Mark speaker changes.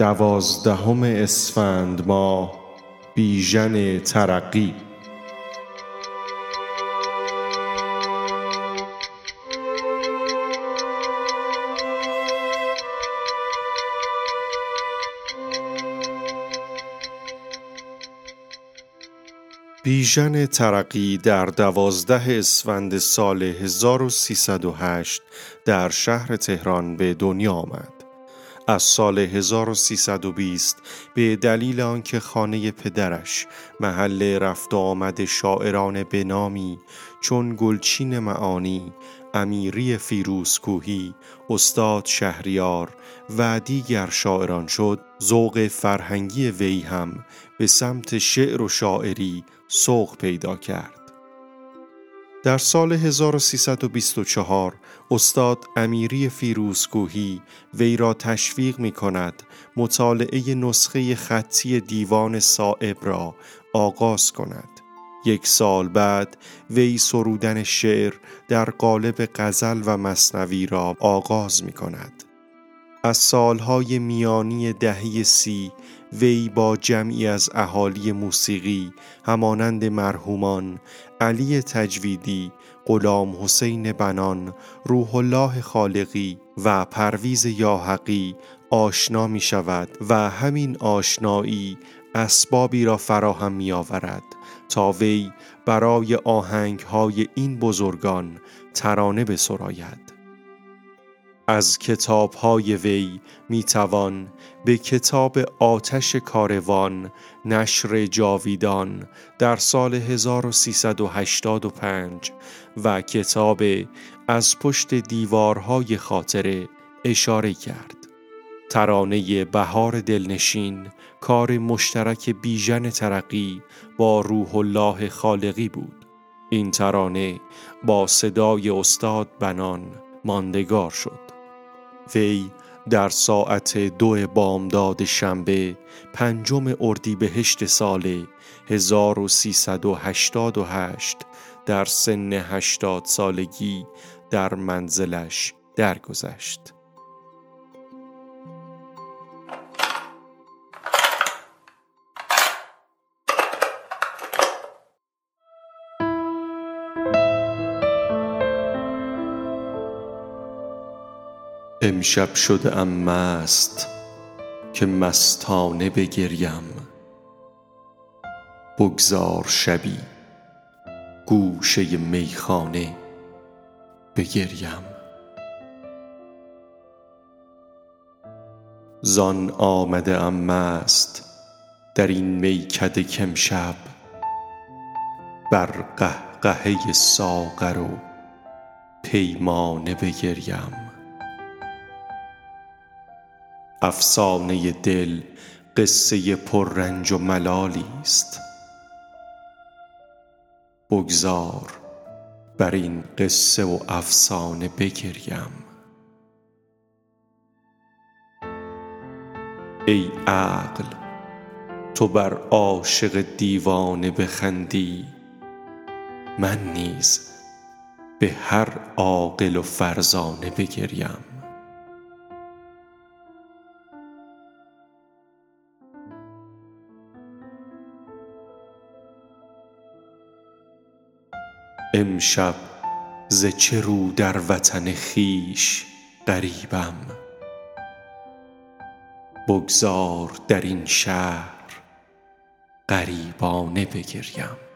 Speaker 1: دوازدهم اسفند ماه بیژن ترقی بیژن ترقی در دوازده اسفند سال 1308 در شهر تهران به دنیا آمد. از سال 1320 به دلیل آنکه خانه پدرش محل رفت آمد شاعران بنامی چون گلچین معانی، امیری فیروزکوهی، استاد شهریار و دیگر شاعران شد، ذوق فرهنگی وی هم به سمت شعر و شاعری سوق پیدا کرد. در سال 1324 استاد امیری فیروزکوهی وی را تشویق می کند مطالعه نسخه خطی دیوان صائب را آغاز کند. یک سال بعد وی سرودن شعر در قالب غزل و مصنوی را آغاز می کند. از سالهای میانی دهی سی وی با جمعی از اهالی موسیقی همانند مرحومان علی تجویدی، غلام حسین بنان، روح الله خالقی و پرویز یاحقی آشنا می شود و همین آشنایی اسبابی را فراهم می آورد تا وی برای آهنگ های این بزرگان ترانه بسراید. از کتاب های وی می توان به کتاب آتش کاروان نشر جاویدان در سال 1385 و کتاب از پشت دیوارهای خاطره اشاره کرد. ترانه بهار دلنشین کار مشترک بیژن ترقی با روح الله خالقی بود. این ترانه با صدای استاد بنان ماندگار شد. وی در ساعت دو بامداد شنبه پنجم اردیبهشت سال 1388 در سن هشتاد سالگی در منزلش درگذشت. امشب شده ام مست که مستانه بگریم. بگذار شبی گوشه میخانه بگریم. زان آمده ام مست در این میکده کامشب بر قهقهه ساغر و پیمانه بگریم. افسانه دل قصه پررنج و ملالی است. بگذار بر این قصه و افسانه بگریم. ای عقل تو بر عاشق دیوانه بخندی. من نیز به هر عاقل و فرزانه بگریم. امشب ز چه رو در وطن خویش غریبم. بگذار در این شهر غریبانه بگریم.